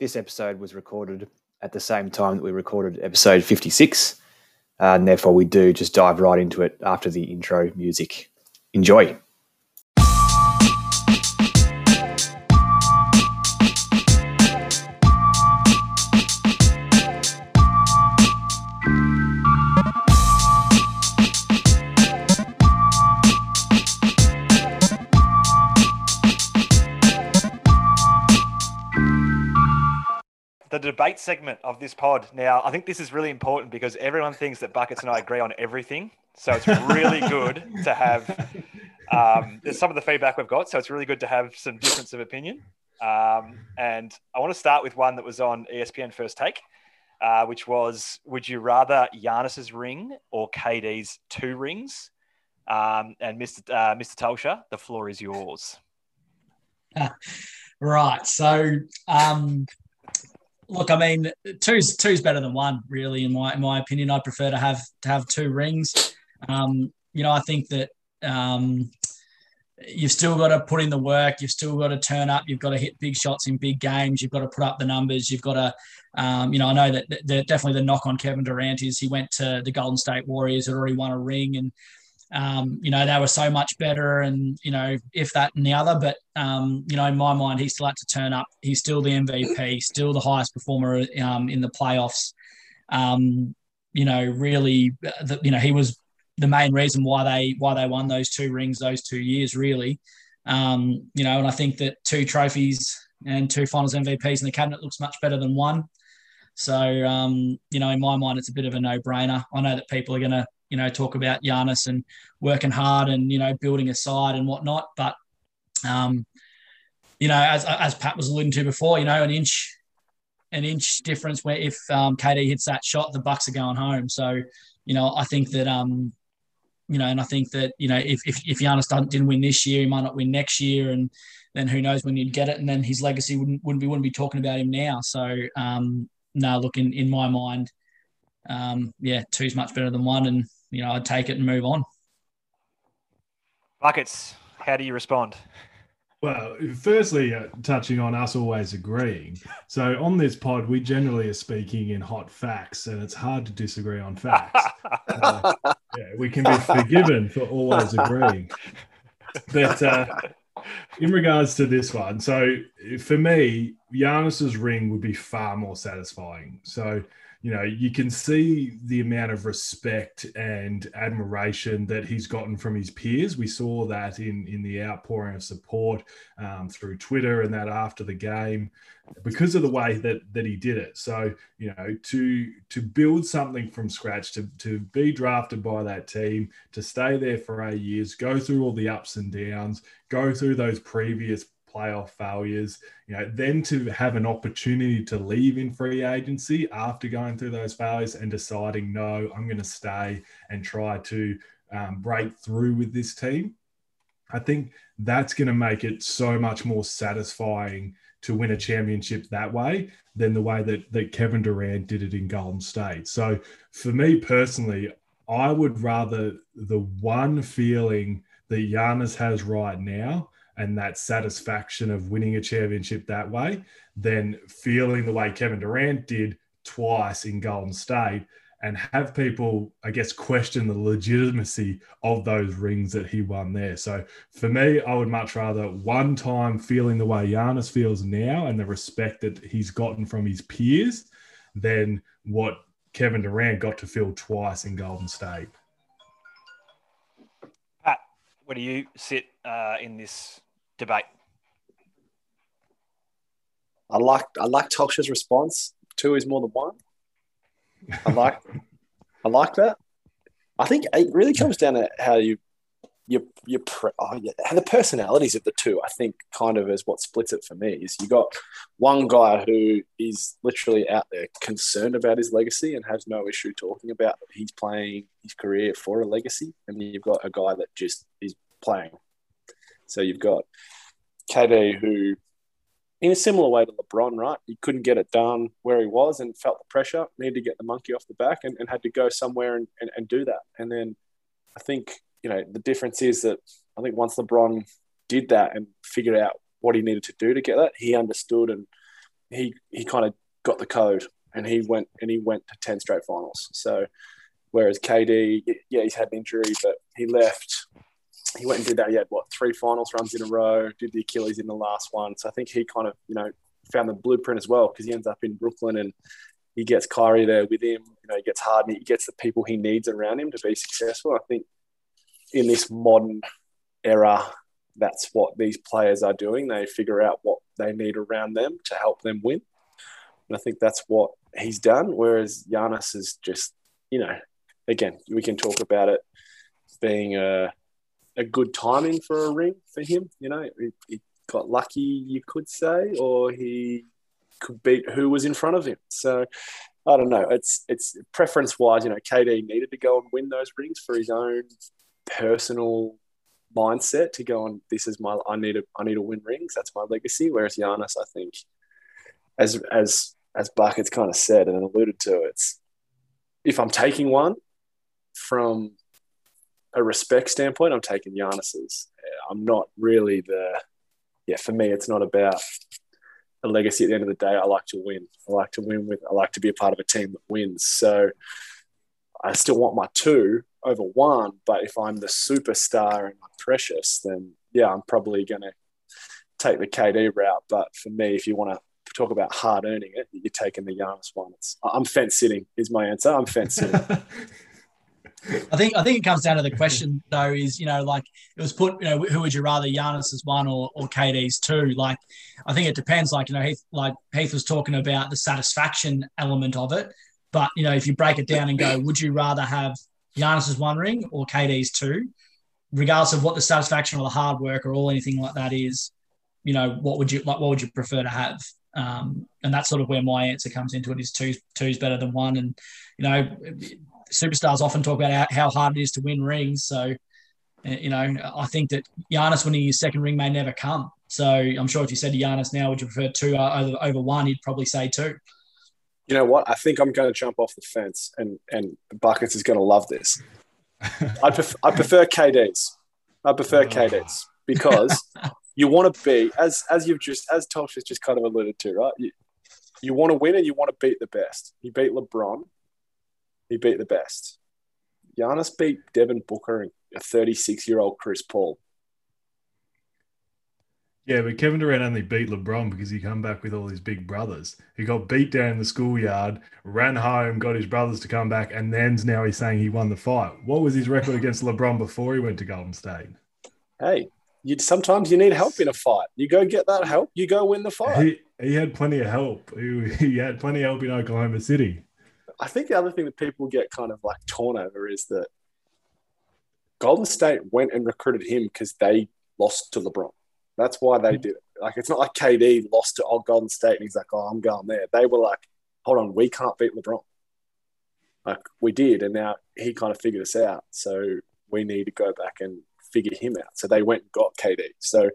This episode was recorded at the same time that we recorded episode 56. Uh, and therefore, we do just dive right into it after the intro music. Enjoy. Debate segment of this pod. Now, I think this is really important because everyone thinks that Buckets and I agree on everything. So it's really good to have um, some of the feedback we've got. So it's really good to have some difference of opinion. Um, and I want to start with one that was on ESPN First Take, uh, which was Would you rather Giannis's ring or KD's two rings? Um, and Mr. Uh, Mr. Tulsha, the floor is yours. right. So, um, look, I mean, two's two's better than one, really. In my in my opinion, I prefer to have to have two rings. Um, you know, I think that um, you've still got to put in the work. You've still got to turn up. You've got to hit big shots in big games. You've got to put up the numbers. You've got to, um, you know, I know that the, definitely the knock on Kevin Durant is he went to the Golden State Warriors, had already won a ring, and um, you know, they were so much better and, you know, if that and the other. But, um, you know, in my mind, he still had to turn up. He's still the MVP, still the highest performer um, in the playoffs. Um, you know, really, the, you know, he was the main reason why they why they won those two rings those two years, really. Um, you know, and I think that two trophies and two finals MVPs in the cabinet looks much better than one. So, um, you know, in my mind, it's a bit of a no brainer. I know that people are going to you know, talk about Giannis and working hard and, you know, building a side and whatnot. But, um, you know, as, as Pat was alluding to before, you know, an inch, an inch difference where if um, KD hits that shot, the Bucks are going home. So, you know, I think that, um, you know, and I think that, you know, if, if, if Giannis didn't win this year, he might not win next year. And then who knows when you'd get it. And then his legacy wouldn't, wouldn't be, wouldn't be talking about him now. So, um, no, look, in, in my mind, um, yeah, two's much better than one. And, you know, I'd take it and move on. Buckets, how do you respond? Well, firstly, uh, touching on us always agreeing. So on this pod, we generally are speaking in hot facts, and it's hard to disagree on facts. uh, yeah, we can be forgiven for always agreeing. But uh, in regards to this one, so for me, Giannis's ring would be far more satisfying. So you know, you can see the amount of respect and admiration that he's gotten from his peers. We saw that in in the outpouring of support um, through Twitter and that after the game, because of the way that that he did it. So you know, to to build something from scratch, to to be drafted by that team, to stay there for eight years, go through all the ups and downs, go through those previous playoff failures, you know, then to have an opportunity to leave in free agency after going through those failures and deciding, no, I'm going to stay and try to um, break through with this team. I think that's going to make it so much more satisfying to win a championship that way than the way that, that Kevin Durant did it in Golden State. So for me personally, I would rather the one feeling that Giannis has right now and that satisfaction of winning a championship that way than feeling the way Kevin Durant did twice in Golden State and have people, I guess, question the legitimacy of those rings that he won there. So for me, I would much rather one time feeling the way Giannis feels now and the respect that he's gotten from his peers than what Kevin Durant got to feel twice in Golden State. Pat, where do you sit uh, in this debate? I like I like Tolsh's response. Two is more than one. I like I like that. I think it really comes down to how you you you oh, yeah, the personalities of the two. I think kind of is what splits it for me. Is you got one guy who is literally out there concerned about his legacy and has no issue talking about he's playing his career for a legacy, and then you've got a guy that just is playing. So you've got KD who in a similar way to LeBron, right? He couldn't get it done where he was and felt the pressure, needed to get the monkey off the back and, and had to go somewhere and, and, and do that. And then I think, you know, the difference is that I think once LeBron did that and figured out what he needed to do to get that, he understood and, he he kind of got the code and he went and he went to ten straight finals. So whereas KD, yeah, he's had an injury, but he left. He went and did that. He had what three finals runs in a row. Did the Achilles in the last one. So I think he kind of you know found the blueprint as well because he ends up in Brooklyn and he gets Kyrie there with him. You know, he gets Harden. He gets the people he needs around him to be successful. I think in this modern era, that's what these players are doing. They figure out what they need around them to help them win. And I think that's what he's done. Whereas Giannis is just, you know, again, we can talk about it being a, a good timing for a ring for him. You know, he, he got lucky, you could say, or he could beat who was in front of him. So I don't know. It's it's preference wise, you know, KD needed to go and win those rings for his own personal mindset to go on. This is my I need to I need to win rings. That's my legacy. Whereas Giannis, I think, as as as Buckets kind of said and alluded to, it's if I'm taking one from a respect standpoint, I'm taking Giannis's. I'm not really the yeah. For me, it's not about a legacy. At the end of the day, I like to win. I like to win with. I like to be a part of a team that wins. So I still want my two over one. But if I'm the superstar and I'm precious, then yeah, I'm probably going to take the KD route. But for me, if you want to talk about hard earning it, you're taking the Giannis one. It's, I'm fence sitting is my answer. I'm fence sitting. I think I think it comes down to the question though is you know like it was put you know who would you rather Giannis as one or, or KD's two? Like I think it depends. Like you know Heath like Heath was talking about the satisfaction element of it. But you know if you break it down and go would you rather have Giannis's one ring or KD's two? Regardless of what the satisfaction or the hard work or all anything like that is you know what would you like what would you prefer to have? Um, and that's sort of where my answer comes into it is two two's better than one. And you know superstars often talk about how hard it is to win rings. So, eh, you know, I think that Giannis winning his second ring may never come. So I'm sure if you said to Giannis now, would you prefer two over, over one? He'd probably say two. You know what? I think I'm going to jump off the fence, and and the Buckets is going to love this. I prefer, I prefer KDs. I prefer oh. KDs because you want to be as as you've just as Tosh has just kind of alluded to, right? You, you want to win and you want to beat the best. You beat LeBron he beat the best. Giannis beat Devin Booker and a 36 year old Chris Paul. Yeah, but Kevin Durant only beat LeBron because he come back with all his big brothers. He got beat down in the schoolyard, ran home, got his brothers to come back, and then now he's saying he won the fight. What was his record against LeBron before he went to Golden State? Hey, you sometimes you need help in a fight. You go get that help. You go win the fight. He, he had plenty of help. He, he had plenty of help in Oklahoma City. I think the other thing that people get kind of like torn over is that Golden State went and recruited him because they lost to LeBron. That's why they did it. Like it's not like KD lost to old Golden State and he's like, oh, I'm going there. They were like, hold on, we can't beat LeBron. Like we did, and now he kind of figured us out. So we need to go back and figure him out. So they went and got KD. So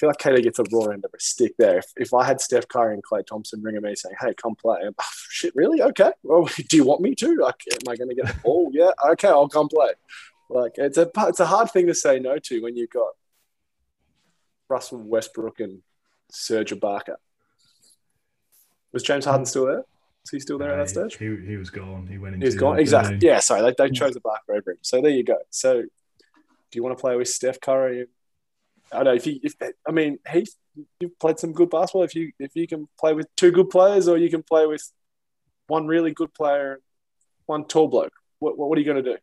feel like KD gets a raw end of a stick there. If, if I had Steph Curry and Klay Thompson ringing me saying, "Hey, come play," oh, shit, really? Okay. Well, do you want me to? Like, am I going to get the ball? yeah. Okay, I'll come play. Like, it's a it's a hard thing to say no to when you've got Russell Westbrook and Serge Ibaka. Was James Harden still there? Is he still there at that stage? He, he was gone. He went. Into. He was gone. Exactly. Yeah. Sorry, they, they chose Ibaka over him. So there you go. So, do you want to play with Steph Curry I don't know if you, if I mean, Heath, you've played some good basketball. If you if you can play with two good players, or you can play with one really good player, one tall bloke, what what, what are you going to do?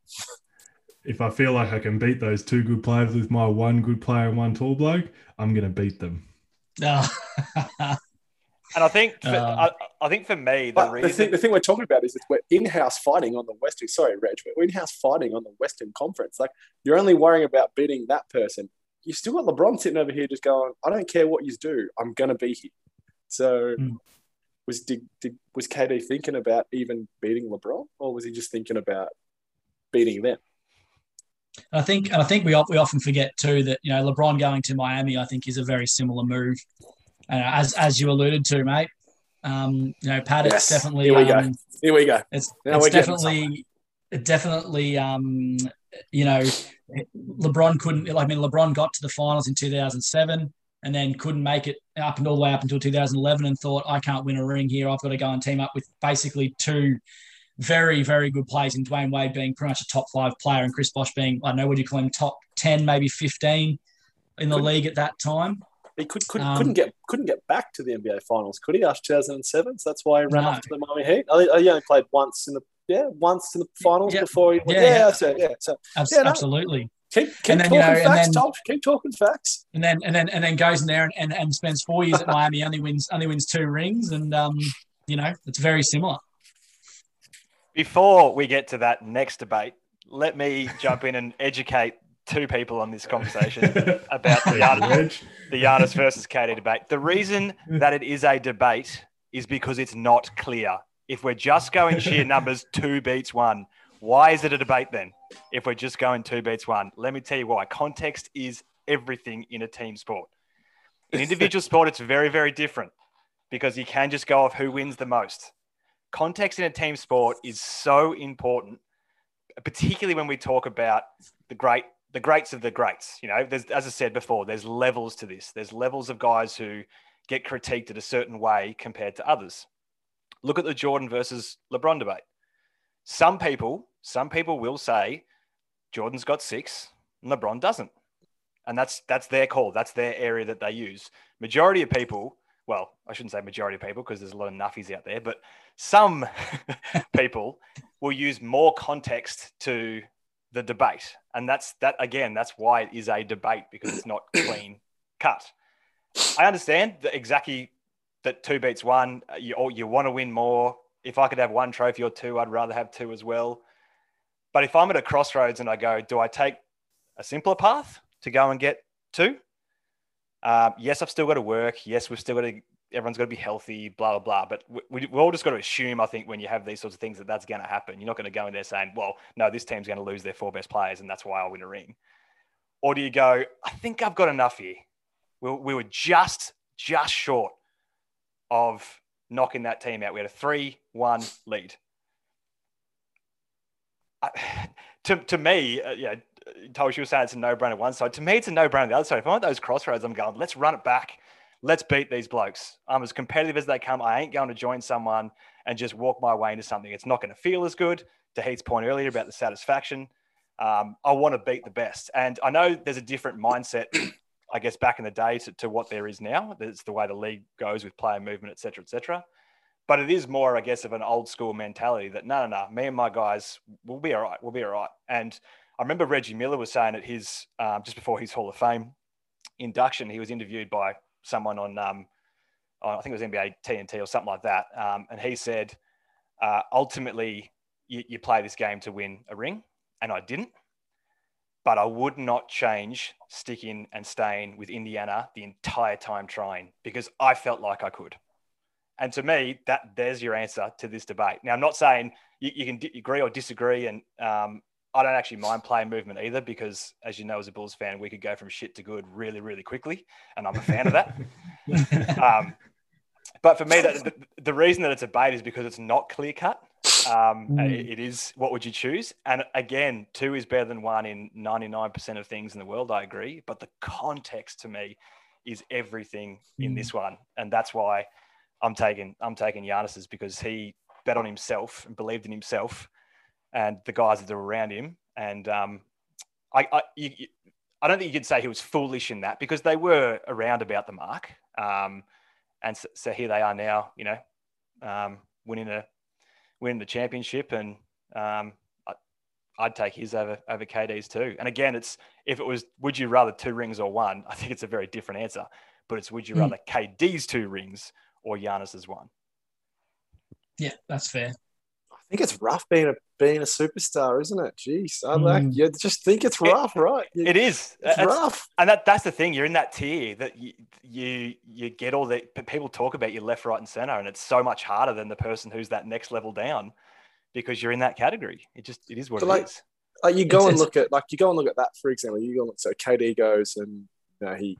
If I feel like I can beat those two good players with my one good player and one tall bloke, I'm going to beat them. No. And I think, for, uh, I, I, think for me, the reason the thing, the thing, we're talking about is that we're in-house fighting on the Western. Sorry, Reg, we're in-house fighting on the Western Conference. Like you're only worrying about beating that person you still got LeBron sitting over here just going, I don't care what you do, I'm gonna be here. So mm. was did, did was KD thinking about even beating LeBron, or was he just thinking about beating them? I think, and I think we we often forget too that you know LeBron going to Miami, I think, is a very similar move, uh, as as you alluded to, mate. Um, you know, Pat, yes. it's definitely here we um, go. Here we go. It's, it's definitely definitely um, you know LeBron couldn't. I mean, LeBron got to the finals in 2007. and then couldn't make it up and all the way up until 2011 and thought, I can't win a ring here. I've got to go and team up with basically two very, very good players in Dwyane Wade being pretty much a top five player and Chris Bosh being, I don't know, what do you call him, top 10, maybe 15 in the Couldn't- league at that time. He could, could, Um, couldn't get couldn't get back to the NBA Finals, could he? After 2007, so that's why he ran No. off to the Miami Heat. I think he only played once in the yeah once in the finals Yeah. before he Yeah, yeah yeah. so yeah so Abs- Yeah, no. Absolutely. keep keep And then, talking you know, and facts, then- Tom. Keep talking facts. And then and then and then goes in there and, and, and spends four years at Miami, only wins only wins two rings, and um, you know, it's very similar. Before we get to that next debate, let me jump in and educate two people on this conversation about the Giannis, the Giannis versus KD debate. The reason that it is a debate is because it's not clear. If we're just going sheer numbers, two beats one. Why is it a debate then? If we're just going two beats one, let me tell you why. Context is everything in a team sport. In individual sport, it's very, very different because you can just go off who wins the most. Context in a team sport is so important, particularly when we talk about the great, the greats of the greats. You know, there's, as I said before, there's levels to this. There's levels of guys who get critiqued in a certain way compared to others. Look at the Jordan versus LeBron debate. Some people, some people will say Jordan's got six and LeBron doesn't. And that's that's their call. That's their area that they use. Majority of people, well, I shouldn't say majority of people because there's a lot of nuffies out there, but some people will use more context to the debate. And that's that again, that's why it is a debate because it's not clean cut. I understand that exactly that two beats one. uh, You you want to win more. If I could have one trophy or two, I'd rather have two as well. But if I'm at a crossroads and I go, do I take a simpler path to go and get two? Um, yes, I've still got to work. Yes, we've still got to. Everyone's got to be healthy. Blah blah blah. But we, we, all just got to assume, I think, when you have these sorts of things, that that's going to happen. You're not going to go in there saying, "Well, no, this team's going to lose their four best players, and that's why I'll win a ring." Or do you go, "I think I've got enough here. We, we were just just short of knocking that team out. We had a three-one lead." I, to, to me, uh, yeah, Tolsh was saying it's a no-brainer on one side. To me, it's a no-brainer on the other side. If I'm at those crossroads, I'm going, let's run it back. Let's beat these blokes. I'm as competitive as they come. I ain't going to join someone and just walk my way into something. It's not going to feel as good. To Heath's point earlier about the satisfaction, um, I want to beat the best. And I know there's a different mindset, I guess, back in the day to, to what there is now. It's the way the league goes with player movement, etc., cetera, et cetera. But it is more, I guess, of an old school mentality that no, no, no, me and my guys, we'll be all right. We'll be all right. And I remember Reggie Miller was saying at his um, just before his Hall of Fame induction, he was interviewed by someone on, um, on I think it was NBA TNT or something like that, um, and he said, uh, ultimately, you, you play this game to win a ring, and I didn't, but I would not change sticking and staying with Indiana the entire time trying because I felt like I could. And to me, that there's your answer to this debate. Now, I'm not saying you, you can d- agree or disagree, and um, I don't actually mind playing movement either because, as you know, as a Bulls fan, we could go from shit to good really, really quickly, and I'm a fan of that. Um, but for me, that, the, the reason that it's a debate is because it's not clear cut. Um, Mm. it- it is what would you choose? And again, two is better than one in 99% of things in the world. I agree. But the context to me is everything in this one. And that's why I'm taking, I'm taking Giannis's because he bet on himself and believed in himself and the guys that are around him. And um, I, I, you- I don't think you could say he was foolish in that because they were around about the mark. Um, and so, so here they are now, you know, um, winning a winning the championship, and um, I, I'd take his over over KD's too. And again, it's if it was would you rather two rings or one? I think it's a very different answer. But it's would you Mm. rather KD's two rings or Giannis's one? Yeah, that's fair. I think it's rough being a being a superstar, isn't it? Jeez, I like Mm. you just think it's It- rough, right? You- It is. It's That's- rough. and that that's the thing. You're in that tier that you you you get all the people talk about you left, right, and center, and it's so much harder than the person who's that next level down because you're in that category. It just it is what But it like- is. Like you go It's- and look at like you go and look at that for example. You go and look so KD goes and you know he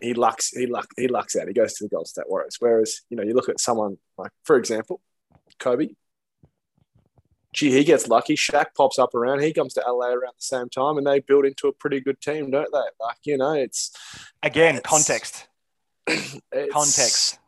he lucks he luck he lucks out. He goes to the Golden State Warriors. Whereas you know you look at someone like for example Kobe. Gee, he gets lucky. Shaq pops up around. He comes to LA around the same time, and they build into a pretty good team, don't they? Like you know, it's Again, It's- context. it's, Context.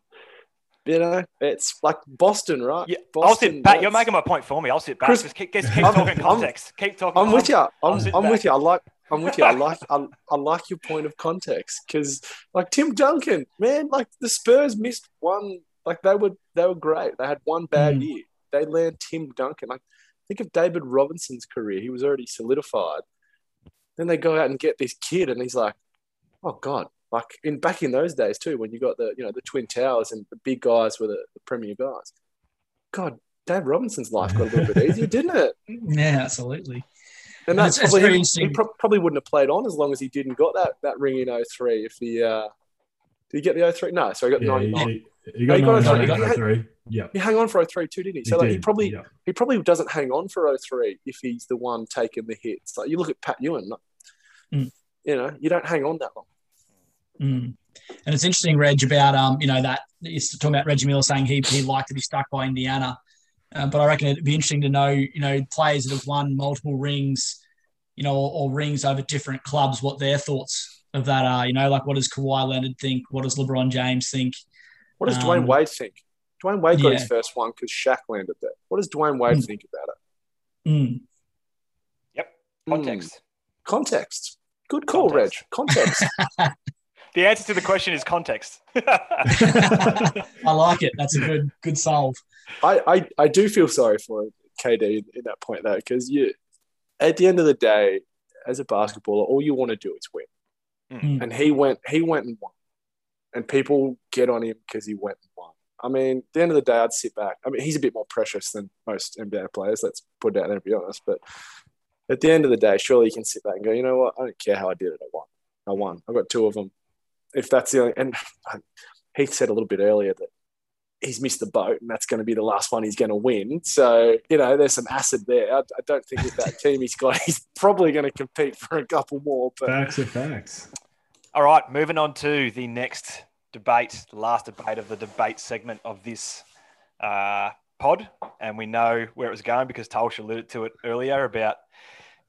You know, it's like Boston, right? Yeah, I'll Boston, sit back. You're making my point for me. I'll sit back. Chris- just keep, just keep I'm- talking I'm- context. keep talking. I'm with you. I'm, sitting I'm with you. I like. I'm with you. I like. I, I like your point of context because, like Tim Duncan, man, like the Spurs missed one. Like they were, they were great. They had one bad Mm. year. They land Tim Duncan. Like think of David Robinson's career. He was already solidified. Then they go out and get this kid, and he's like, oh god. Like in back in those days too, when you got the you know the twin towers and the big guys were the, the premier guys. God, Dave Robinson's life got a little bit easier, didn't it? Yeah, absolutely. And that's it's probably very he, he pro- probably wouldn't have played on as long as he didn't got that that ring in 03 if he uh did he get the 03? No, so he got Yeah, 99. He, he, he got He got a 99 three. out. Yeah. He hung on for 03 too, didn't he? So like, he probably yeah. he probably doesn't hang on for 03 if he's the one taking the hits. Like you look at Pat Ewing, like, Mm. you know, you don't hang on that long. Mm. And it's interesting, Reg, about um, you know that you're talking about Reggie Miller saying he he liked to be stuck by Indiana, uh, but I reckon it'd be interesting to know, you know, players that have won multiple rings, you know, or, or rings over different clubs, what their thoughts of that are. You know, like what does Kawhi Leonard think? What does LeBron James think? What does Um, Dwyane Wade think? Dwyane Wade got yeah. his first one because Shaq landed there. What does Dwyane Wade Mm. think about it? Mm. Mm. Context. Context. Good call, Context. Reg. Context. The answer to the question is context. I like it. That's a good good solve. I, I, I do feel sorry for KD in, in that point though, because you at the end of the day, as a basketballer, all you want to do is win. Mm. And he went he went and won. And people get on him because he went and won. I mean, at the end of the day, I'd sit back. I mean, he's a bit more precious than most NBA players. Let's put it out there and be honest. But at the end of the day, surely you can sit back and go, you know what? I don't care how I did it. I won. I won. I got two of them. If that's the only, and he said a little bit earlier that he's missed the boat and that's going to be the last one he's going to win. So, you know, there's some acid there. I, I don't think with that team he's got, he's probably going to compete for a couple more. But Facts are facts. All right, moving on to the next debate, the last debate of the debate segment of this uh, pod. And we know where it was going because Tolsh alluded to it earlier about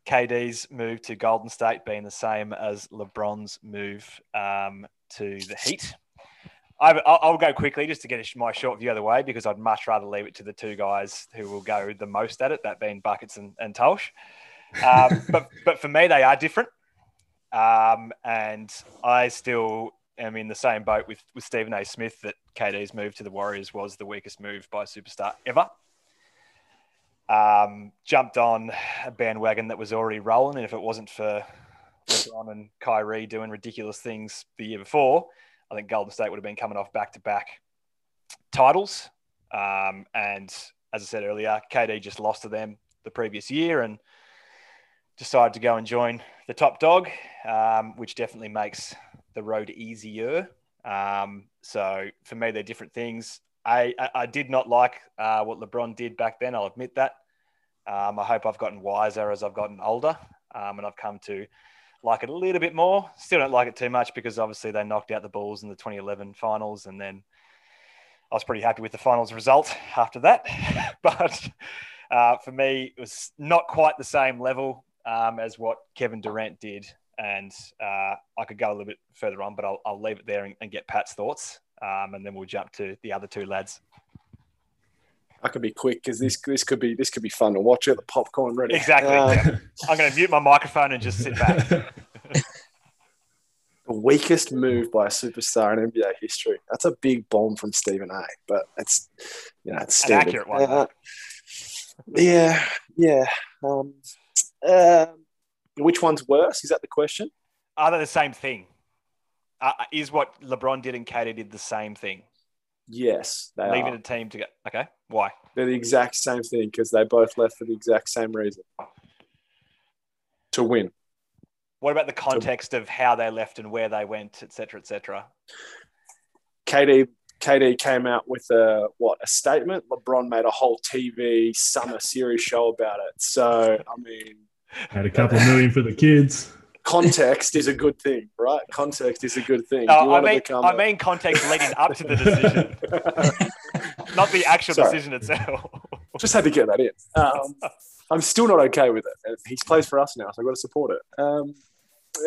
KD's move to Golden State being the same as LeBron's move um, to the Heat. I, I'll, I'll go quickly just to get my short view of the way because I'd much rather leave it to the two guys who will go the most at it, that being Buckets and, and Tolsh. Um, but, but for me, they are different. Um, and I still am in the same boat with, with Stephen A. Smith that KD's move to the Warriors was the weakest move by a superstar ever. Um, jumped on a bandwagon that was already rolling, and if it wasn't for LeBron and Kyrie doing ridiculous things the year before, I think Golden State would have been coming off back to back titles. Um, and as I said earlier, KD just lost to them the previous year and decided to go and join the top dog, um, which definitely makes the road easier. Um, so for me, they're different things. I, I, I did not like uh, what LeBron did back then. I'll admit that. Um, I hope I've gotten wiser as I've gotten older, um, and I've come to like it a little bit more. Still don't like it too much because obviously they knocked out the Bulls in the 2011 finals, and then I was pretty happy with the finals result after that. but uh, for me, it was not quite the same level um, as what Kevin Durant did. And uh, I could go a little bit further on, but I'll, I'll leave it there and, and get Pat's thoughts. Um, and then we'll jump to the other two lads. I could be quick because this this could be this could be fun to watch. Get the popcorn ready. Exactly. Uh, yeah. I'm going to mute my microphone and just sit back. the weakest move by a superstar in NBA history. That's a big bomb from Stephen A. But it's you know it's An accurate one, Uh, yeah, yeah. Um, uh, which one's worse? Is that the question? Are they the same thing? Uh, is what LeBron did and KD did the same thing? Yes, they Leaving are. a team to go. Okay. Why? They're the exact same thing because they both left for the exact same reason to win. What about the context of how they left and where they went, et cetera, et cetera? KD KD came out with a what a statement. LeBron made a whole TV summer series show about it. So I mean, Had a couple million for the kids. context is a good thing, right? Context is a good thing. No, You I wanna mean, become I a- mean context leading up to the decision, not the actual Sorry. decision itself. Just had to get that in. Um, I'm still not okay with it. He plays for us now, so I've got to support it. Um,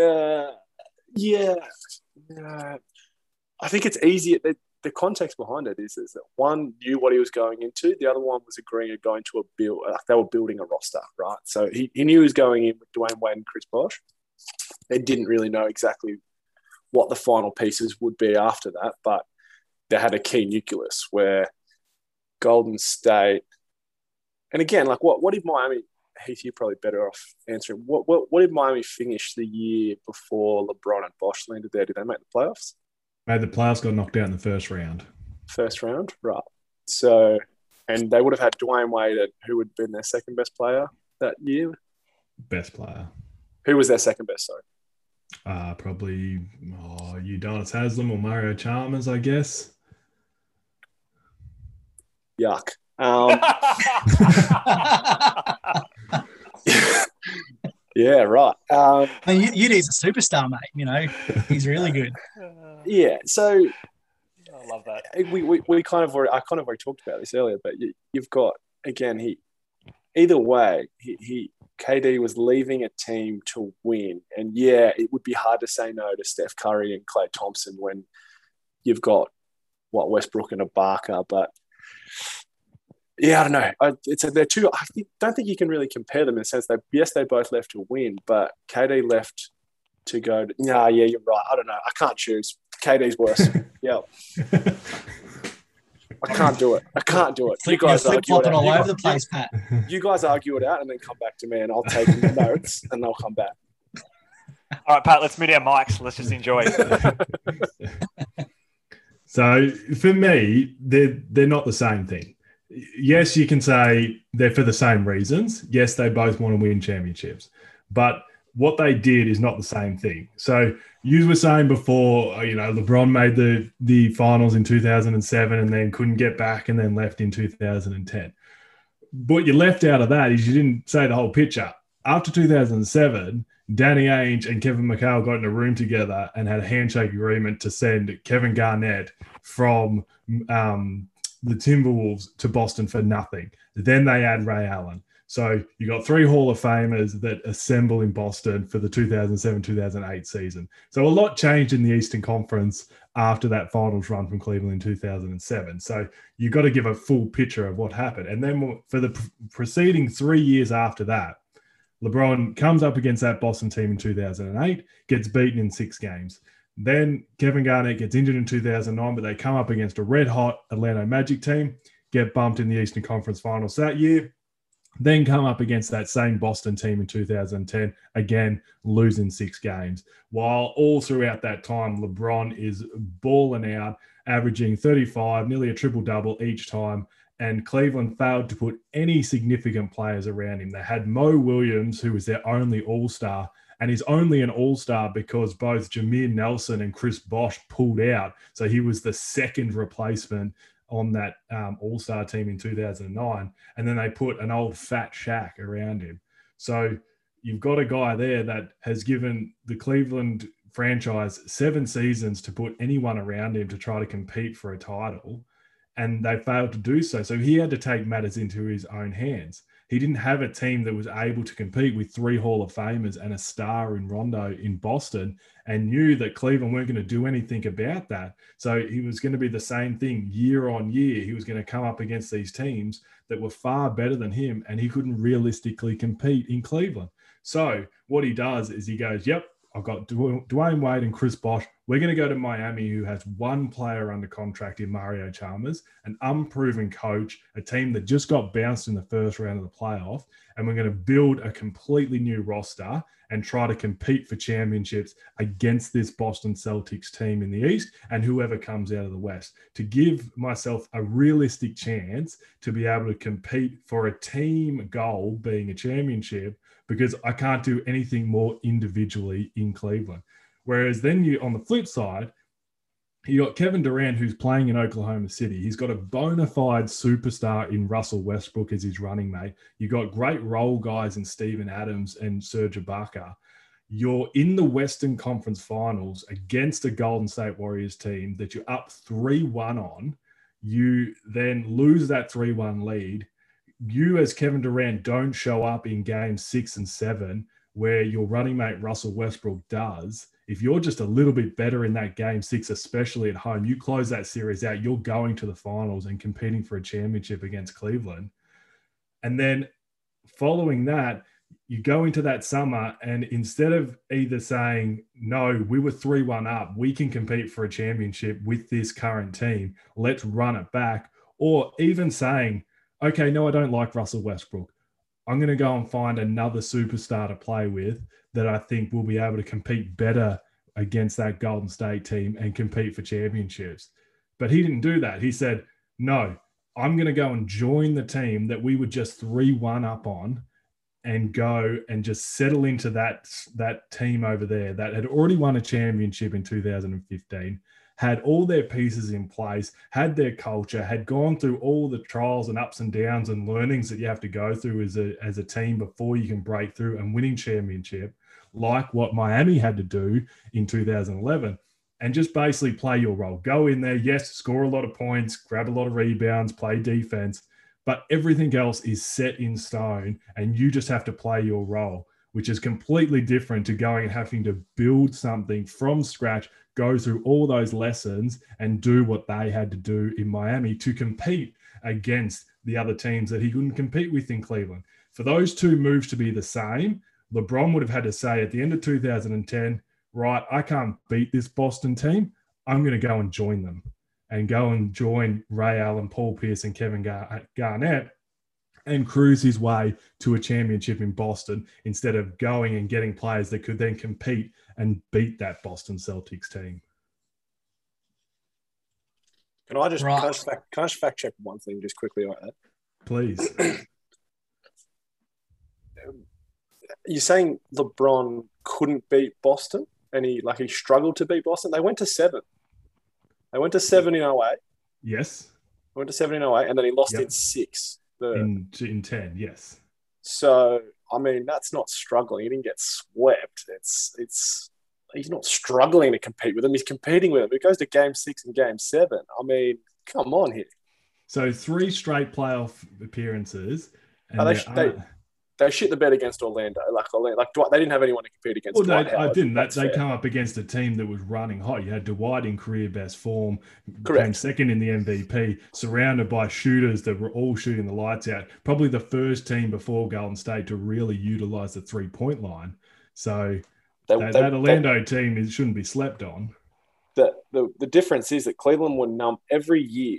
uh, yeah, uh, I think it's easy. The, the context behind it is, is that one knew what he was going into. The other one was agreeing to go into a build. Like they were building a roster, right? So he, he knew he was going in with Dwyane Wade and Chris Bosh. They didn't really know exactly what the final pieces would be after that, but they had a key nucleus where Golden State, and again, like what what did Miami? Heath, you're probably better off answering. What, what what did Miami finish the year before LeBron and Bosh landed there? Did they make the playoffs? Made the playoffs, got knocked out in the first round. First round, right? So, and they would have had Dwyane Wade, who would have been their second best player that year. Best player. Who was their second best? Sorry. Uh, probably oh, Udonis Haslem or Mario Chalmers, I guess. Yuck. Um, yeah, right. Um, I mean, Udi's a superstar, mate. You know, he's really good. yeah, so oh, I love that. we, we, we kind of already, I kind of already talked about this earlier, but you, you've got again he either way he, he KD was leaving a team to win, and yeah, it would be hard to say no to Steph Curry and Klay Thompson when you've got what Westbrook and a Ibaka, but yeah, I don't know. I, it's a, they're two. I think, don't think you can really compare them in the sense that yes, they both left to win, but KD left to go. To, nah, yeah, you're right. I don't know. I can't choose. KD's worse. yeah. I can't do it. I can't do it. You guys argue it out. all over the place, Pat. You guys argue it out and then come back to me, and I'll take the notes and they'll come back. All right, Pat, let's mute our mics. Let's just enjoy. So for me, they're they're not the same thing. Yes, you can say they're for the same reasons. Yes, they both want to win championships, but what they did is not the same thing. So you were saying before, uh, you know, LeBron made the the finals in 2007 and then couldn't get back and then left in 2010. What you left out of that is you didn't say the whole picture. After 2007, Danny Ainge and Kevin McHale got in a room together and had a handshake agreement to send Kevin Garnett from um, the Timberwolves to Boston for nothing. Then they add Ray Allen. So you got three Hall of Famers that assemble in Boston for the 2007-2008 season. So a lot changed in the Eastern Conference after that finals run from Cleveland in 2007. So you've got to give a full picture of what happened. And then for the pr- preceding three years after that, LeBron comes up against that Boston team in 2008, gets beaten in six games. Then Kevin Garnett gets injured in 2009, but they come up against a red hot Atlanta Magic team, get bumped in the Eastern Conference Finals that year. Then come up against that same Boston team in 2010, again losing six games. While all throughout that time, LeBron is balling out, averaging 35, nearly a triple double each time. And Cleveland failed to put any significant players around him. They had Mo Williams, who was their only All Star, and he's only an All Star because both Jameer Nelson and Chris Bosh pulled out. So he was the second replacement on that um, All Star team in 2009. And then they put an old fat Shaq around him. So you've got a guy there that has given the Cleveland franchise seven seasons to put anyone around him to try to compete for a title. And they failed to do so. So he had to take matters into his own hands. He didn't have a team that was able to compete with three Hall of Famers and a star in Rondo in Boston and knew that Cleveland weren't going to do anything about that. So he was going to be the same thing year on year. He was going to come up against these teams that were far better than him and he couldn't realistically compete in Cleveland. So what he does is he goes, Yep, I've got Dw- Dwyane Wade and Chris Bosh. We're going to go to Miami, who has one player under contract in Mario Chalmers, an unproven coach, a team that just got bounced in the first round of the playoff. And we're going to build a completely new roster and try to compete for championships against this Boston Celtics team in the East and whoever comes out of the West to give myself a realistic chance to be able to compete for a team goal being a championship because I can't do anything more individually in Cleveland. Whereas then you on the flip side, you got Kevin Durant who's playing in Oklahoma City. He's got a bona fide superstar in Russell Westbrook as his running mate. You got great role guys in Steven Adams and Serge Ibaka. You're in the Western Conference Finals against a Golden State Warriors team that you're up 3 1 on. You then lose that 3 1 lead you as Kevin Durant don't show up in game six and seven where your running mate Russell Westbrook does, if you're just a little bit better in that game six, especially at home, you close that series out, you're going to the finals and competing for a championship against Cleveland. And then following that, you go into that summer and instead of either saying, no, we were 3 1 up, we can compete for a championship with this current team, let's run it back, or even saying, okay, no, I don't like Russell Westbrook. I'm going to go and find another superstar to play with that I think will be able to compete better against that Golden State team and compete for championships. But he didn't do that. He said, no, I'm going to go and join the team that we were just 3 1 up on and go and just settle into that that team over there that had already won a championship in 2015 had all their pieces in place had their culture had gone through all the trials and ups and downs and learnings that you have to go through as a as a team before you can break through and winning championship like what Miami had to do in 2011 and just basically play your role. Go in there yes score a lot of points grab a lot of rebounds play defense but everything else is set in stone and you just have to play your role which is completely different to going and having to build something from scratch go through all those lessons and do what they had to do in Miami to compete against the other teams that he couldn't compete with in Cleveland. For those two moves to be the same LeBron would have had to say at the end of 2010 right I can't beat this Boston team. I'm going to go and join them and go and join Ray Allen, Paul Pierce, and Kevin Gar- Garnett and cruise his way to a championship in Boston instead of going and getting players that could then compete and beat that Boston Celtics team. Can I just, Right. can I just, fact, can I just fact check one thing just quickly like that? Please. You're saying LeBron couldn't beat Boston and he like he struggled to beat Boston? They went to seven. They went to seven in 08. Yes. Went to seven in 08 and then he lost Yep. in six. The, In, in 10, yes. So I mean, that's not struggling. He didn't get swept. It's it's he's not struggling to compete with them. He's competing with them. It goes to game six and game seven. I mean, come on here. So three straight playoff appearances. And Oh, they they- They shit the bed against Orlando. Like like Dwight, they didn't have anyone to compete against. Well, Dwight they, I didn't. That, they fair. come up against a team that was running hot. You had Dwight in career best form, came Correct. second in the MVP, surrounded by shooters that were all shooting the lights out. Probably the first team before Golden State to really utilize the three point line. So They- that, they- that Orlando team is, shouldn't be slept on. the, the the difference is that Cleveland were num every year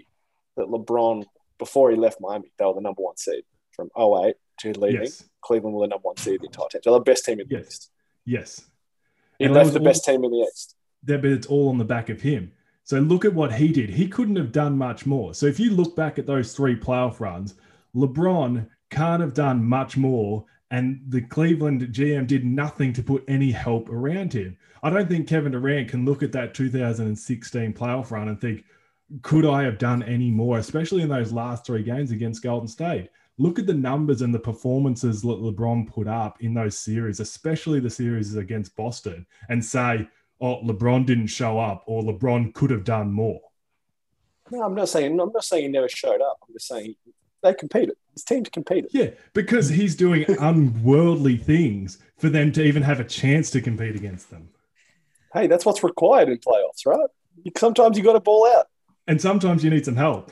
that LeBron before he left Miami, they were the number one seed from 08 to leaving. Yes, Cleveland will the number one seed the entire time. So they're the best team in the Yes. East. yes. He And left the all- best team in the East. that but it's all on the back of him. So look at what he did. He couldn't have done much more. So if you look back at those three playoff runs, LeBron can't have done much more. And the Cleveland GM did nothing to put any help around him. I don't think Kevin Durant can look at that 2016 playoff run and think, could I have done any more, especially in those last three games against Golden State? Look at the numbers and the performances that LeBron put up in those series, especially the series against Boston, and say, oh, LeBron didn't show up or LeBron could have done more. No, I'm not saying I'm not saying he never showed up. I'm just saying they competed. His teams competed. Yeah, because he's doing unworldly things for them to even have a chance to compete against them. Hey, that's what's required in playoffs, right? Sometimes you got to ball out. And sometimes you need some help.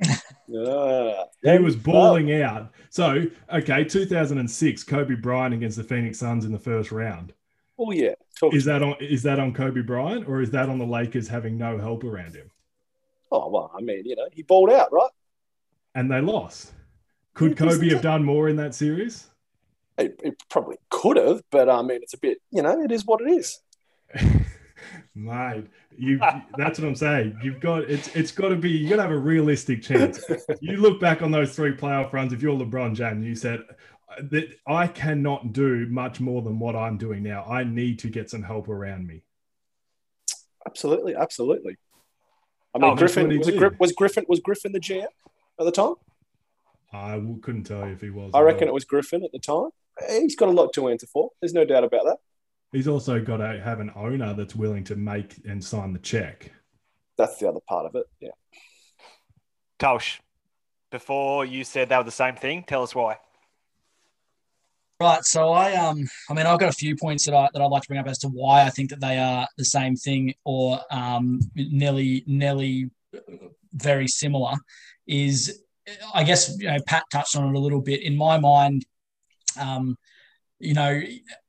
Yeah. He was balling out. So, okay, 2006, Kobe Bryant against the Phoenix Suns in the first round. Oh yeah. Talk Is that on is that on Kobe Bryant or is that on the Lakers having no help around him? oh well, I mean, you know, he balled out, right? And they lost. Could Kobe have done more in that series? It, it probably could have, but I mean, it's a bit, you know, it is what it is. Mate, you that's what I'm saying. You've got it's it's got to be you got to have a realistic chance. You look back on those three playoff runs. If you're LeBron James, you said that I cannot do much more than what I'm doing now. I need to get some help around me. Absolutely, absolutely. I Oh, mean, that's Griffin was, it was Griffin was Griffin the GM at the time. I couldn't tell you if he was. I reckon it was Griffin at the time. He's got a lot to answer for. There's no doubt about that. He's also got to have an owner that's willing to make and sign the check. That's the other part of it. Yeah. Tosh, before you said they were the same thing. Tell us why. Right. So I um I mean I've got a few points that I that I'd like to bring up as to why I think that they are the same thing or um nearly nearly very similar. Is I guess you know Pat touched on it a little bit. In my mind, um, you know,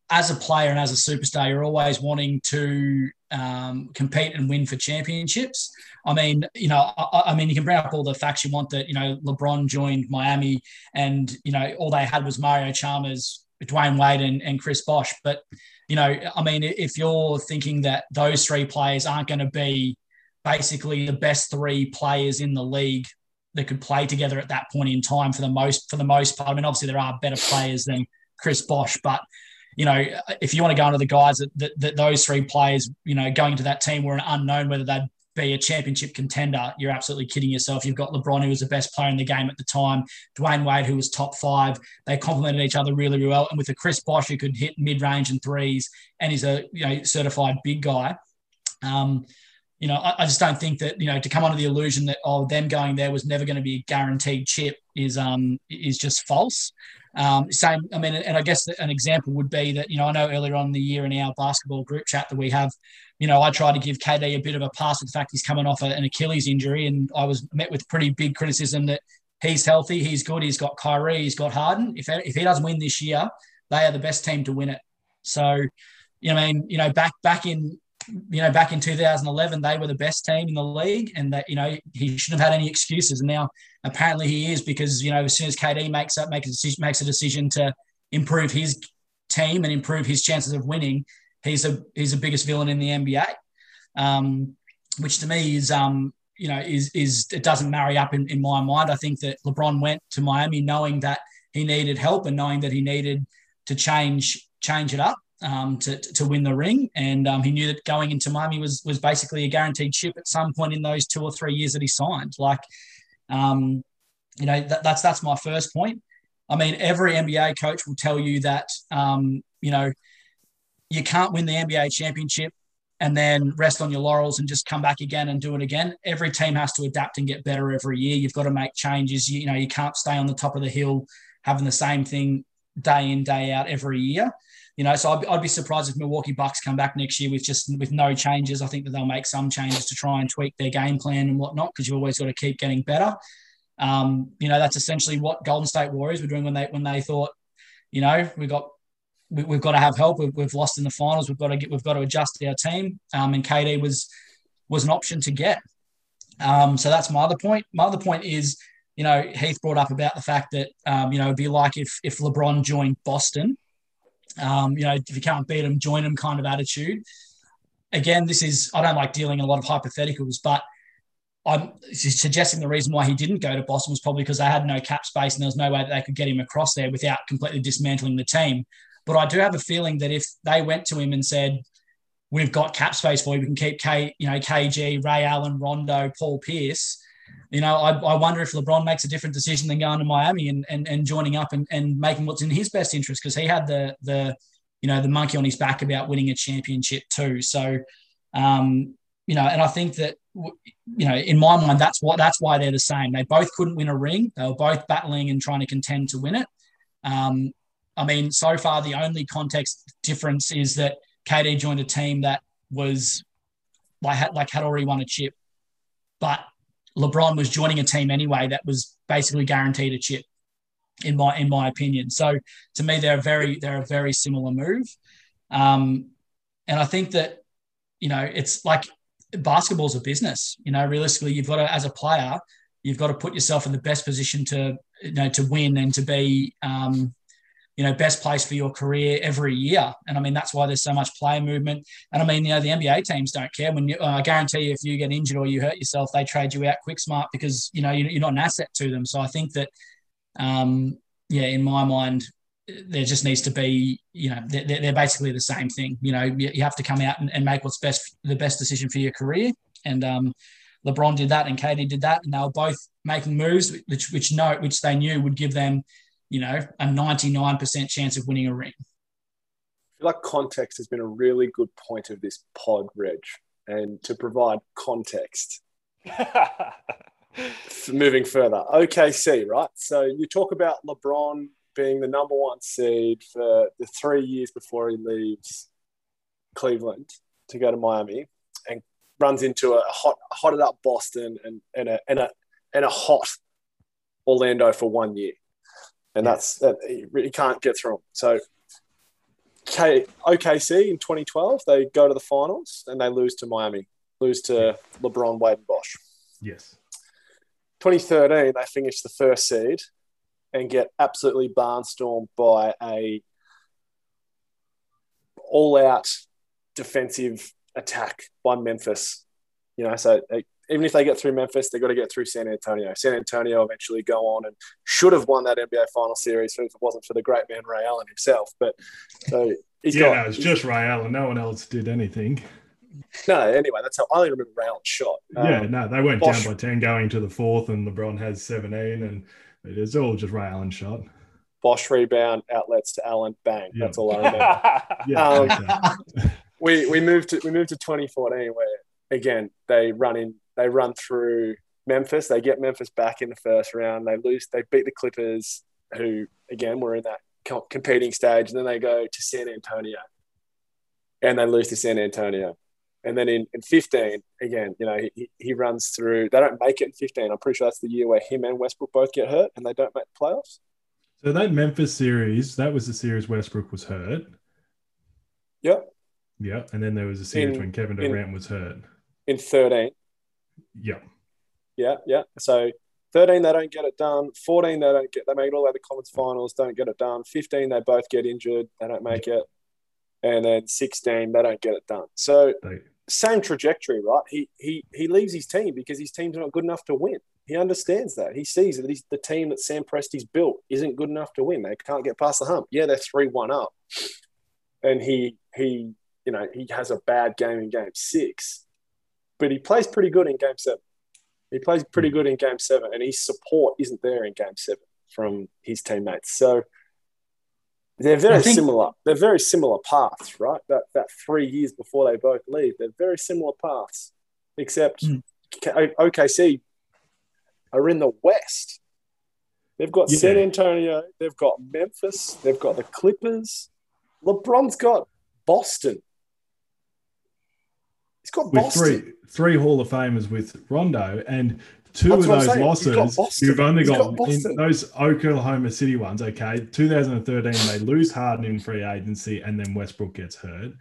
as a player and as a superstar, you're always wanting to um, compete and win for championships. I mean, you know, I, I, mean, you can bring up all the facts you want that, you know, LeBron joined Miami and, you know, all they had was Mario Chalmers, Dwyane Wade and, and Chris Bosh. But, you know, I mean, if you're thinking that those three players aren't going to be basically the best three players in the league that could play together at that point in time for the most, for the most part, I mean, obviously there are better players than Chris Bosh, but you know, if you want to go into the guys that, that, that, those three players, you know, going into that team were an unknown whether they'd be a championship contender, you're absolutely kidding yourself. You've got LeBron, who was the best player in the game at the time, Dwyane Wade, who was top five. They complemented each other really, really well. And with a Chris Bosh, who could hit mid range and threes, and he's a you know certified big guy. Um, you know, I, I, just don't think that you know to come under the illusion that oh them going there was never going to be a guaranteed chip is um is just false. Um, same, I mean, and I guess an example would be that, you know, I know earlier on in the year in our basketball group chat that we have, you know, I try to give KD a bit of a pass with the fact he's coming off an Achilles injury. And I was met with pretty big criticism that he's healthy, he's good, he's got Kyrie, he's got Harden. If, if he doesn't win this year, they are the best team to win it. So, you know, I mean, you know, back back in you know, back in 2011, they were the best team in the league, and that you know he shouldn't have had any excuses. And now apparently he is because you know as soon as KD makes up makes a decision, makes a decision to improve his team and improve his chances of winning, he's a he's the biggest villain in the NBA. Um, which to me is um, you know is is it doesn't marry up in, in my mind. I think that LeBron went to Miami knowing that he needed help and knowing that he needed to change change it up um, to, to win the ring. And um, he knew that going into Miami was was basically a guaranteed ship at some point in those two or three years that he signed. Like, um, you know, that, that's that's my first point. I mean, every NBA coach will tell you that, um, you know, you can't win the NBA championship and then rest on your laurels and just come back again and do it again. Every team has to adapt and get better every year. You've got to make changes. You, you know, you can't stay on the top of the hill having the same thing day in day out every year. You know, so I'd, I'd be surprised if Milwaukee Bucks come back next year with just with no changes. I think that they'll make some changes to try and tweak their game plan and whatnot because you've always got to keep getting better. Um, you know, that's essentially what Golden State Warriors were doing when they when they thought, you know, we've got we, have got to have help. We've, we've, lost in the finals. We've got to get. We've got to adjust our team. Um, and KD was was an option to get. Um, so that's my other point. My other point is, you know, Heath brought up about the fact that um, you know it'd be like if if LeBron joined Boston um, you know, if you can't beat them, join them kind of attitude. Again, this is, I don't like dealing in a lot of hypotheticals, but I'm suggesting the reason why he didn't go to Boston was probably because they had no cap space and there was no way that they could get him across there without completely dismantling the team. But I do have a feeling that if they went to him and said, "We've got cap space for you, we can keep K, you know, KG, Ray Allen, Rondo, Paul Pierce," you know, I, I wonder if LeBron makes a different decision than going to Miami and, and, and joining up and, and making what's in his best interest because he had the the you know the monkey on his back about winning a championship too. So, um, you know, and I think that you know, in my mind, that's what that's why they're the same. They both couldn't win a ring. They were both battling and trying to contend to win it. Um, I mean, so far the only context difference is that KD joined a team that was like had, like had already won a chip, but LeBron was joining a team anyway that was basically guaranteed a chip, in my in my opinion. So to me, they're a very they're a very similar move, um, and I think that you know it's like basketball's a business. You know, realistically, you've got to as a player, you've got to put yourself in the best position to you know to win and to be um, you know, best place for your career every year. And I mean, that's why there's so much player movement. And I mean, you know, the NBA teams don't care. When you, uh, I guarantee you, if you get injured or you hurt yourself, they trade you out quick smart because, you know, you're not an asset to them. So I think that, um, yeah, in my mind, there just needs to be, you know, they're, they're basically the same thing. You know, you have to come out and, and make what's best, the best decision for your career. And, um, LeBron did that and KD did that, and they were both making moves which which know which they knew would give them you know, a 99% chance of winning a ring. I feel like context has been a really good point of this pod, Reg. And to provide context, moving further, OKC, right? So you talk about LeBron being the number one seed for the three years before he leaves Cleveland to go to Miami, and runs into a hot, hotted up Boston and and a and a and a hot Orlando for one year, and that's that he really can't get through them. So. K, OKC in 2012, they go to the finals and they lose to Miami, lose to LeBron, Wade, and Bosh. Yes. 2013, they finish the first seed and get absolutely barnstormed by a all-out defensive attack by Memphis. You know, so they, even if they get through Memphis, they've got to get through San Antonio. San Antonio eventually go on and should have won that NBA final series if it wasn't for the great man Ray Allen himself. But so he's yeah, got. no, it's just Ray Allen. No one else did anything. no, anyway, that's how I only remember Ray Allen's shot. yeah, Um, no, they went Bosh- down by 10 going to the fourth, and LeBron has 17, and it's all just Ray Allen shot. Bosh rebound, outlets to Allen, bang. Yeah. That's all I remember. Yeah. Um, okay. we we moved to we moved to 2014 where again they run in they run through Memphis they get Memphis back in the first round they lose they beat the Clippers who again were in that competing stage and then they go to San Antonio and they lose to San Antonio and then in, in 15 again you know he, he runs through they don't make it in 15 I'm pretty sure that's the year where him and Westbrook both get hurt and they don't make the playoffs So that Memphis series, that was the series Westbrook was hurt. Yep. Yeah. And then there was a series In- when Kevin in- Durant was hurt. in 13 Yeah. Yeah, yeah. So 13, they don't get it done. 14, they don't get, they make it all the way to the conference finals, don't get it done. 15, they both get injured, they don't make it. And then 16, they don't get it done. So same trajectory, right? He he he leaves his team because his team's not good enough to win. He understands that. He sees that he's, the team that Sam Presti's built isn't good enough to win. They can't get past the hump. Yeah, they're three one up, and he he you know he has a bad game in game six, but he plays pretty good in game seven. He plays pretty good in game seven, and his support isn't there in game seven from his teammates. So they're very think- similar. They're very similar paths, right? That that three years before they both leave, they're very similar paths, except Hmm. K- OKC are in the West. They've got Yeah. San Antonio, they've got Memphis, they've got the Clippers. LeBron's got Boston. He's got with Boston. three three Hall of Famers with Rondo and two That's of those saying. Losses, you've only He's got, got in those Oklahoma City ones. Okay, 2013 they lose Harden in free agency, and then Westbrook gets hurt.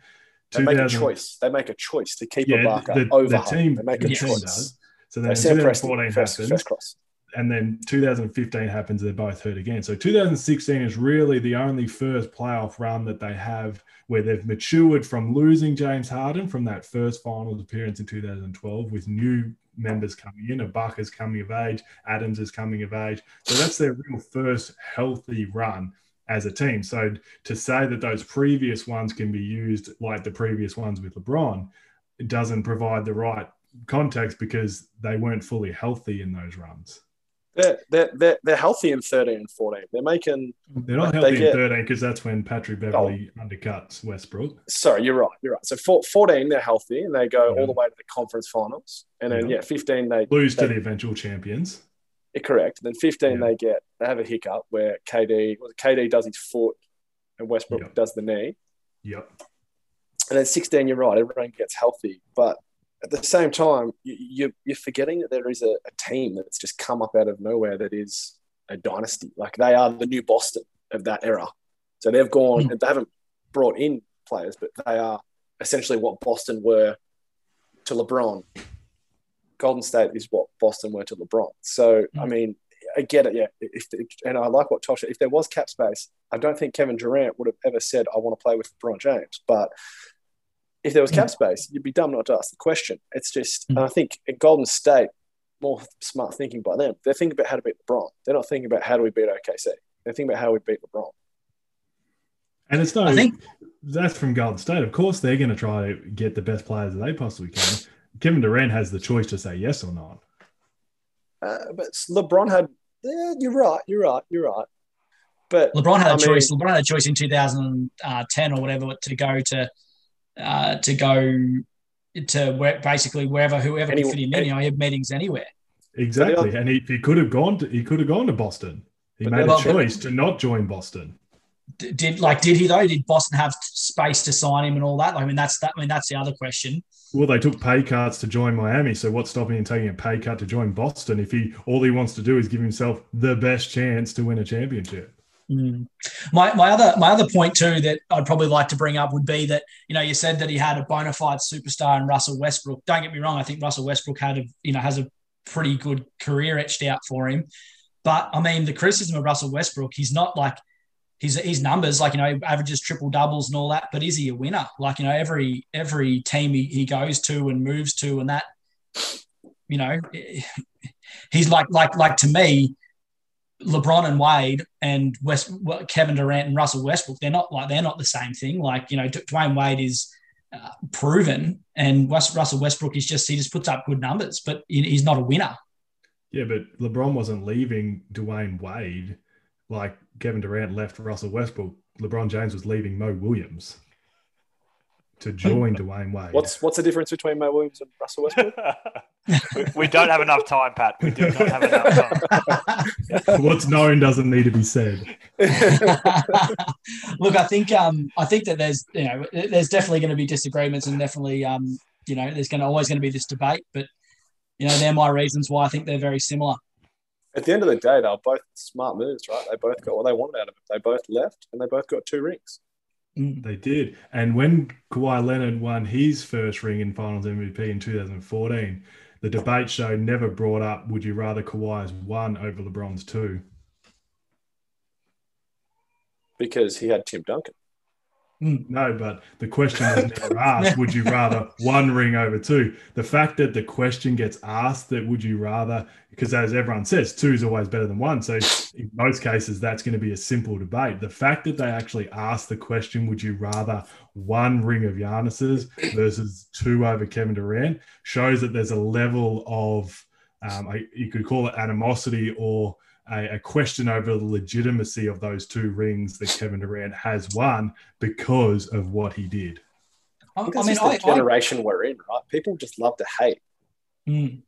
They make a choice. They make a choice to keep Yeah, Ibaka the, over the team, They make a choice. does. So then Sam Presti, 2014 first, happens, first cross. And then 2015 happens. They're both hurt again. So 2016 is really the only first playoff run that they have where they've matured from losing James Harden from that first finals appearance in 2012 with new members coming in. Ibaka's coming of age, Adams is coming of age. So that's their real first healthy run as a team. So to say that those previous ones can be used like the previous ones with LeBron, it doesn't provide the right context because they weren't fully healthy in those runs. They're, they're, they're, they're healthy in 13 and 14. They're making, They're not They healthy get- in 13 because that's when Patrick Beverley oh. undercuts Westbrook. sorry, you're right. You're right. So four- 14, they're healthy and they go Yeah. all the way to the conference finals. And then, Yeah. yeah, 15, they, Lose to the eventual champions. Yeah, correct. Then 15, Yeah. they get they have a hiccup where KD well, KD does his foot and Westbrook does the knee. Yep. And then 16, you're right, everyone gets healthy. But at the same time, you, you're forgetting that there is a, a team that's just come up out of nowhere that is a dynasty. Like they are the new Boston of that era. So they've gone Hmm. and they haven't brought in players, but they are essentially what Boston were to LeBron. Golden State is what Boston were to LeBron. So I Mm. mean, I get it. Yeah, if and I like what Tolsh. If there was cap space, I don't think Kevin Durant would have ever said, "I want to play with LeBron James." But if there was mm. cap space, you'd be dumb not to ask the question. It's just, mm. and I think at Golden State, more smart thinking by them. They're thinking about how to beat LeBron. They're not thinking about how do we beat OKC. They're thinking about how we beat LeBron. And it's no, I think that's from Golden State. Of course, they're going to try to get the best players that they possibly can. Kevin Durant has the choice to say yes or not. Uh, but LeBron had. Yeah, you're right. You're right. You're right. But LeBron had a I mean- choice. LeBron had a choice in 2010 uh, or whatever to go to uh, to go to where, basically wherever whoever Any- could fit him in. any- You know, he had meetings anywhere. Exactly, and he, he could have gone to he could have gone to Boston. He But made a choice to not join Boston. Did like did he though? Did Boston have space to sign him and all that? I mean, that's that. I mean, that's the other question. Well, they took pay cuts to join Miami, so what's stopping him taking a pay cut to join Boston if he all he wants to do is give himself the best chance to win a championship? Mm. My my other my other point too that I'd probably like to bring up would be that you know you said that he had a bona fide superstar in Russell Westbrook. Don't get me wrong, I think Russell Westbrook had a you know has a pretty good career etched out for him. But I mean the criticism of Russell Westbrook, he's not like his his numbers like you know averages triple doubles and all that. But is he a winner? Like you know every every team he, he goes to and moves to and that you know he's like like like to me LeBron and Wade and West Kevin Durant and Russell Westbrook, they're not like they're not the same thing. Like you know, Dwyane Wade is uh, proven, and West, Russell Westbrook is just he just puts up good numbers, but he's not a winner. Yeah, but LeBron wasn't leaving Dwyane Wade like Kevin Durant left Russell Westbrook. LeBron James was leaving Mo Williams to join Dwyane Wade. What's what's the difference between Mo Williams and Russell Westbrook? we, we don't have enough time, Pat. We do not have enough time. What's known doesn't need to be said. Look, I think um, I think that there's you know there's definitely going to be disagreements and definitely um, you know there's going to always going to be this debate, but you know they're my reasons why I think they're very similar. At the end of the day, they were both smart moves, right? They both got what they wanted out of it. They both left, and they both got two rings. Mm. They did. And when Kawhi Leonard won his first ring in Finals MVP in 2014, the debate show never brought up would you rather Kawhi's one over LeBron's two? because he had Tim Duncan. No, but the question was never asked would you rather one ring over two? The fact that the question gets asked that would you rather, because as everyone says, two is always better than one. So in most cases, that's going to be a simple debate. The fact that they actually asked the question, would you rather one ring of Giannis's versus two over Kevin Durant, shows that there's a level of, um, you could call it animosity or a, a question over the legitimacy of those two rings that Kevin Durant has won because of what he did. I, I, think I that's mean, just I, the I, generation we're in, right? People just love to hate. Mm.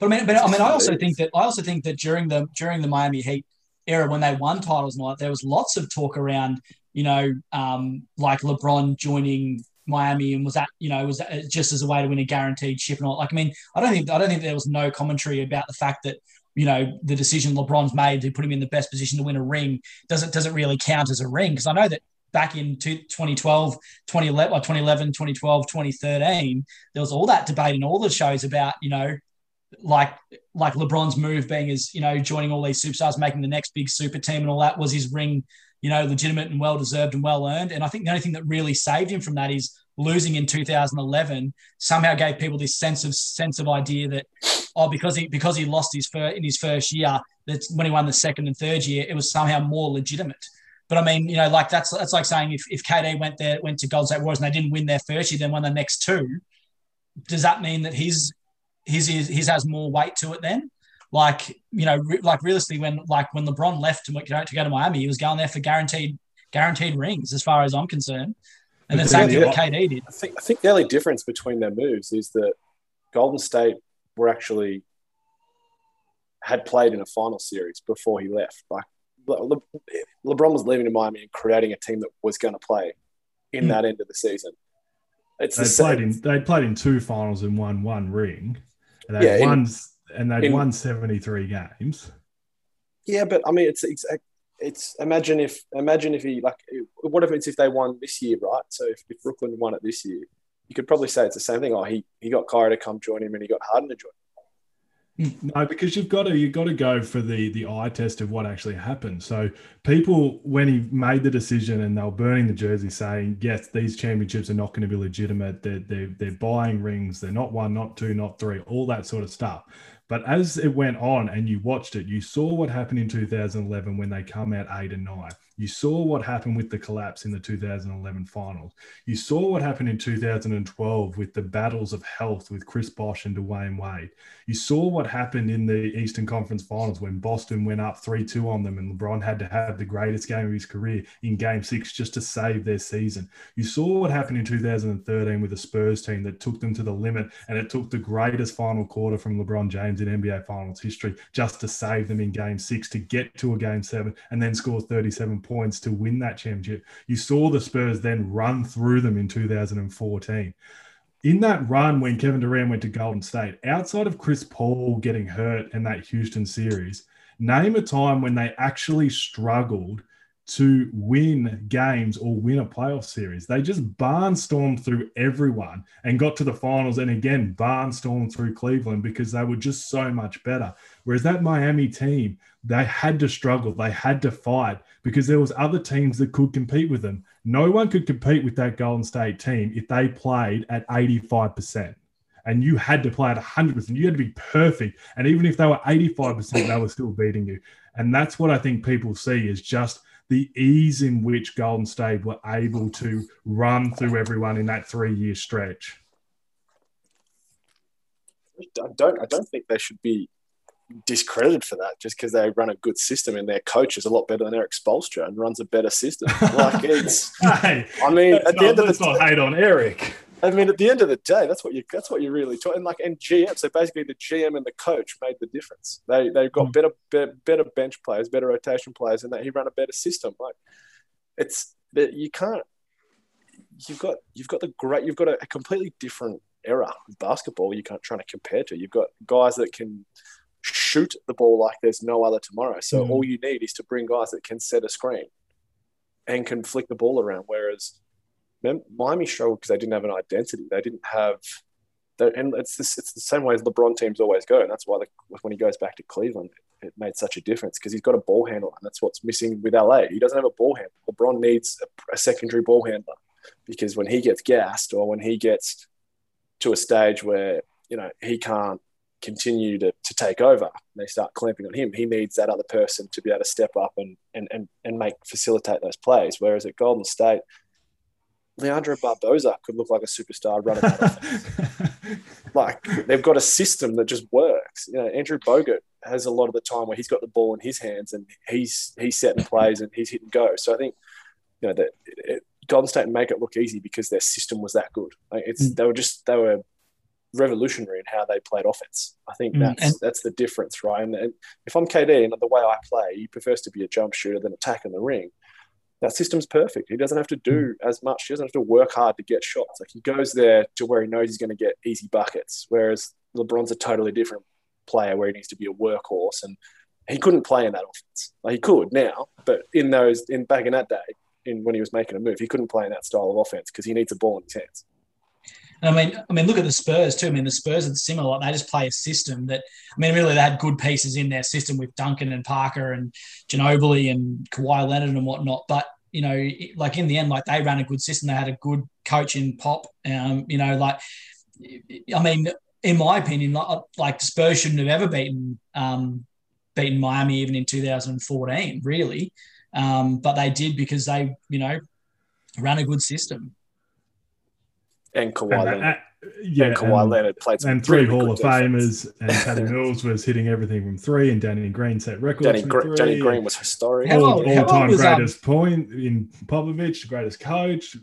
But I mean, but I mean, I also think that I also think that during the during the Miami Heat era when they won titles and all that, there was lots of talk around, you know, um, like LeBron joining Miami and was that you know was that just as a way to win a guaranteed ship and all. Like, I mean, I don't think I don't think there was no commentary about the fact that you know the decision LeBron's made to put him in the best position to win a ring doesn't doesn't really count as a ring because I know that back in two- 2012 2011 2011 2012 2013 there was all that debate in all the shows about you know like like LeBron's move being as you know joining all these superstars, making the next big super team and all that was his ring, you know, legitimate and well deserved and well earned. And I think the only thing that really saved him from that is losing in 2011 somehow gave people this sense of sense of idea that oh because he because he lost his first in his first year that's when he won the second and third year it was somehow more legitimate. But I mean, you know, like that's that's like saying if, if KD went there went to Golden State Warriors and they didn't win their first year, then won the next two, does that mean that his his his, his has more weight to it then? Like you know, re- like realistically, when like when LeBron left to, to go to Miami, he was going there for guaranteed guaranteed rings, as far as I'm concerned. And then But same thing with KD did. I think I think the only difference between their moves is that Golden State were actually had played in a final series before he left. Like Le- Le- LeBron was leaving to Miami and creating a team that was going to play in Hmm. that end of the season. It's the They same. played in they played in two finals and won one ring. And they Yeah, in- won and they'd in- won 73 games. Yeah, but I mean, it's exact. It's imagine if imagine if he like what if it's if they won this year, right? So if, if Brooklyn won it this year, you could probably say it's the same thing. Oh, he he got Kyrie to come join him, and he got Harden to join. Him. Hmm. No, because you've got to you've got to go for the the eye test of what actually happened. So people, when he made the decision and they were burning the jersey, saying yes, these championships are not going to be legitimate. They're they're, they're buying rings. They're not one, not two, not three. All that sort of stuff. But as it went on and you watched it, you saw what happened in 2011 when they come out eight and nine. You saw what happened with the collapse in the 2011 finals. You saw what happened in 2012 with the battles of health with Chris Bosh and Dwyane Wade. You saw what happened in the Eastern Conference finals when Boston went up 3 2 on them and LeBron had to have the greatest game of his career in game six just to save their season. You saw what happened in 2013 with the Spurs team that took them to the limit and it took the greatest final quarter from LeBron James in NBA finals history just to save them in game six to get to a game seven and then score 37 points to win that championship. You saw the Spurs then run through them in 2014. In that run when Kevin Durant went to Golden State, outside of Chris Paul getting hurt in that Houston series, name a time when they actually struggled to win games or win a playoff series. They just barnstormed through everyone and got to the finals and again barnstormed through Cleveland because they were just so much better. Whereas that Miami team, they had to struggle, they had to fight because there was other teams that could compete with them. No one could compete with that Golden State team if they played at 85% and you had to play at 100%. You had to be perfect. And even if they were 85%, they were still beating you. And that's what I think people see is just the ease in which Golden State were able to run through everyone in that three year stretch. I don't. I don't think they should be discredited for that just because they run a good system and their coach is a lot better than Erik Spoelstra and runs a better system. Like it's. hey, I mean, at the not, end of let's the not hate on Erik. I mean, at the end of the day, that's what you that's what you really talk. And like, and GM, so basically the GM and the coach made the difference. They they've got Mm. better, better better bench players, better rotation players, and that he ran a better system. Like, it's that you can't. You've got you've got the great. You've got a, a completely different era of basketball. You can't try to compare to. You've got guys that can shoot the ball like there's no other tomorrow. So Mm. all you need is to bring guys that can set a screen and can flick the ball around. Whereas Miami struggled because they didn't have an identity. They didn't have, and it's this, it's the same way as LeBron teams always go, and that's why the, when he goes back to Cleveland, it made such a difference because he's got a ball handler, and that's what's missing with LA. He doesn't have a ball handler. LeBron needs a, a secondary ball handler because when he gets gassed or when he gets to a stage where you know he can't continue to, to take over they start clamping on him he needs that other person to be able to step up and and and, and make facilitate those plays whereas at golden state leandro barbosa could look like a superstar running that offense. like they've got a system that just works you know andrew bogut has a lot of the time where he's got the ball in his hands and he's he's setting plays and he's hitting go so i think you know that it, golden state make it look easy because their system was that good like it's Mm. they were just they were revolutionary in how they played offense. I think Mm, that's and- that's the difference, right? And, and if I'm KD and the way I play, he prefers to be a jump shooter than attack in the ring. That system's perfect. He doesn't have to do hmm. as much. He doesn't have to work hard to get shots. Like he goes there to where he knows he's going to get easy buckets. Whereas LeBron's a totally different player where he needs to be a workhorse, and he couldn't play in that offense. Like he could now, but in those in back in that day, in when he was making a move, he couldn't play in that style of offense because he needs a ball in his hands. And I mean, I mean, look at the Spurs too. I mean, the Spurs are similar. Like they just play a system that, I mean, really they had good pieces in their system with Duncan and Parker and Ginobili and Kawhi Leonard and whatnot. But you know, like in the end, like they ran a good system. They had a good coach in Pop. Um, you know, like I mean, in my opinion, like, Spurs shouldn't have ever beaten um, beaten Miami even in 2014, really. Um, but they did because they, you know, ran a good system. And Kawhi And, Leonard. uh, yeah, and Kawhi and- Leonard played some and three really Hall of defense. Famers, and Patty Mills was hitting everything from three, and Danny Green set records Danny, from three. Danny Green was historic. How all, old- how old time was, um, greatest point in Popovich, greatest coach.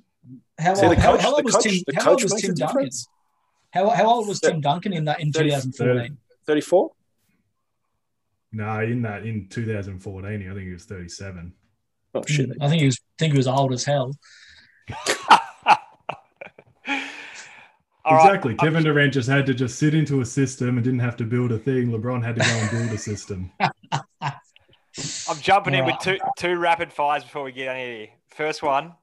How, See, old, coach, how old was coach, Tim? How old was Tim Duncan? How, how old was Tim Duncan in that in 2014? 34? No, in that in 2014, I think he was 37. Oh, shit. I think he was think he was old as hell. All right. exactly. Kevin Durant just had to just sit into a system and didn't have to build a thing. LeBron had to go and build a system. I'm jumping in with two two rapid fires before we get on here. First one,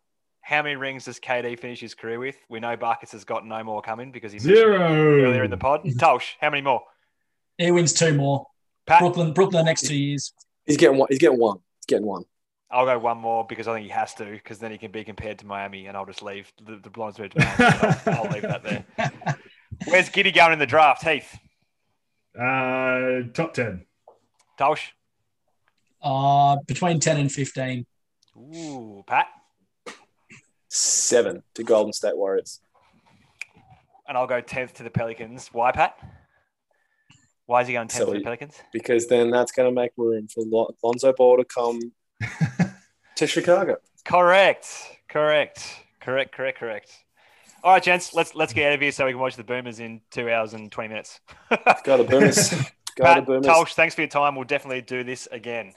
how many rings does KD finish his career with? We know Buckets has got no more coming because he's mentioned it Zero. earlier in the pod. Tolsh, how many more? He wins two more. Pat, Brooklyn, Brooklyn, the next two years. He's getting one. He's getting one. He's getting one. I'll go one more because I think he has to because then he can be compared to Miami and I'll just leave the, the blondes moved to Miami. I'll, I'll leave that there. Where's Giddey going in the draft? Heath, Uh, top 10. Tolsh, Uh, between 10 and 15. Ooh, Pat. Seven to Golden State Warriors. And I'll go 10th to the Pelicans. Why, Pat? Why is he going 10th So to the he- Pelicans? because then that's going to make room for Lon- Lonzo Ball to come to Chicago. Correct. Correct. Correct. Correct. Correct. All right, gents, let's let's get out of here so we can watch the Boomers in two hours and twenty minutes. Go to Boomers. Go Pat, to Boomers. Tolsh, thanks for your time. We'll definitely do this again.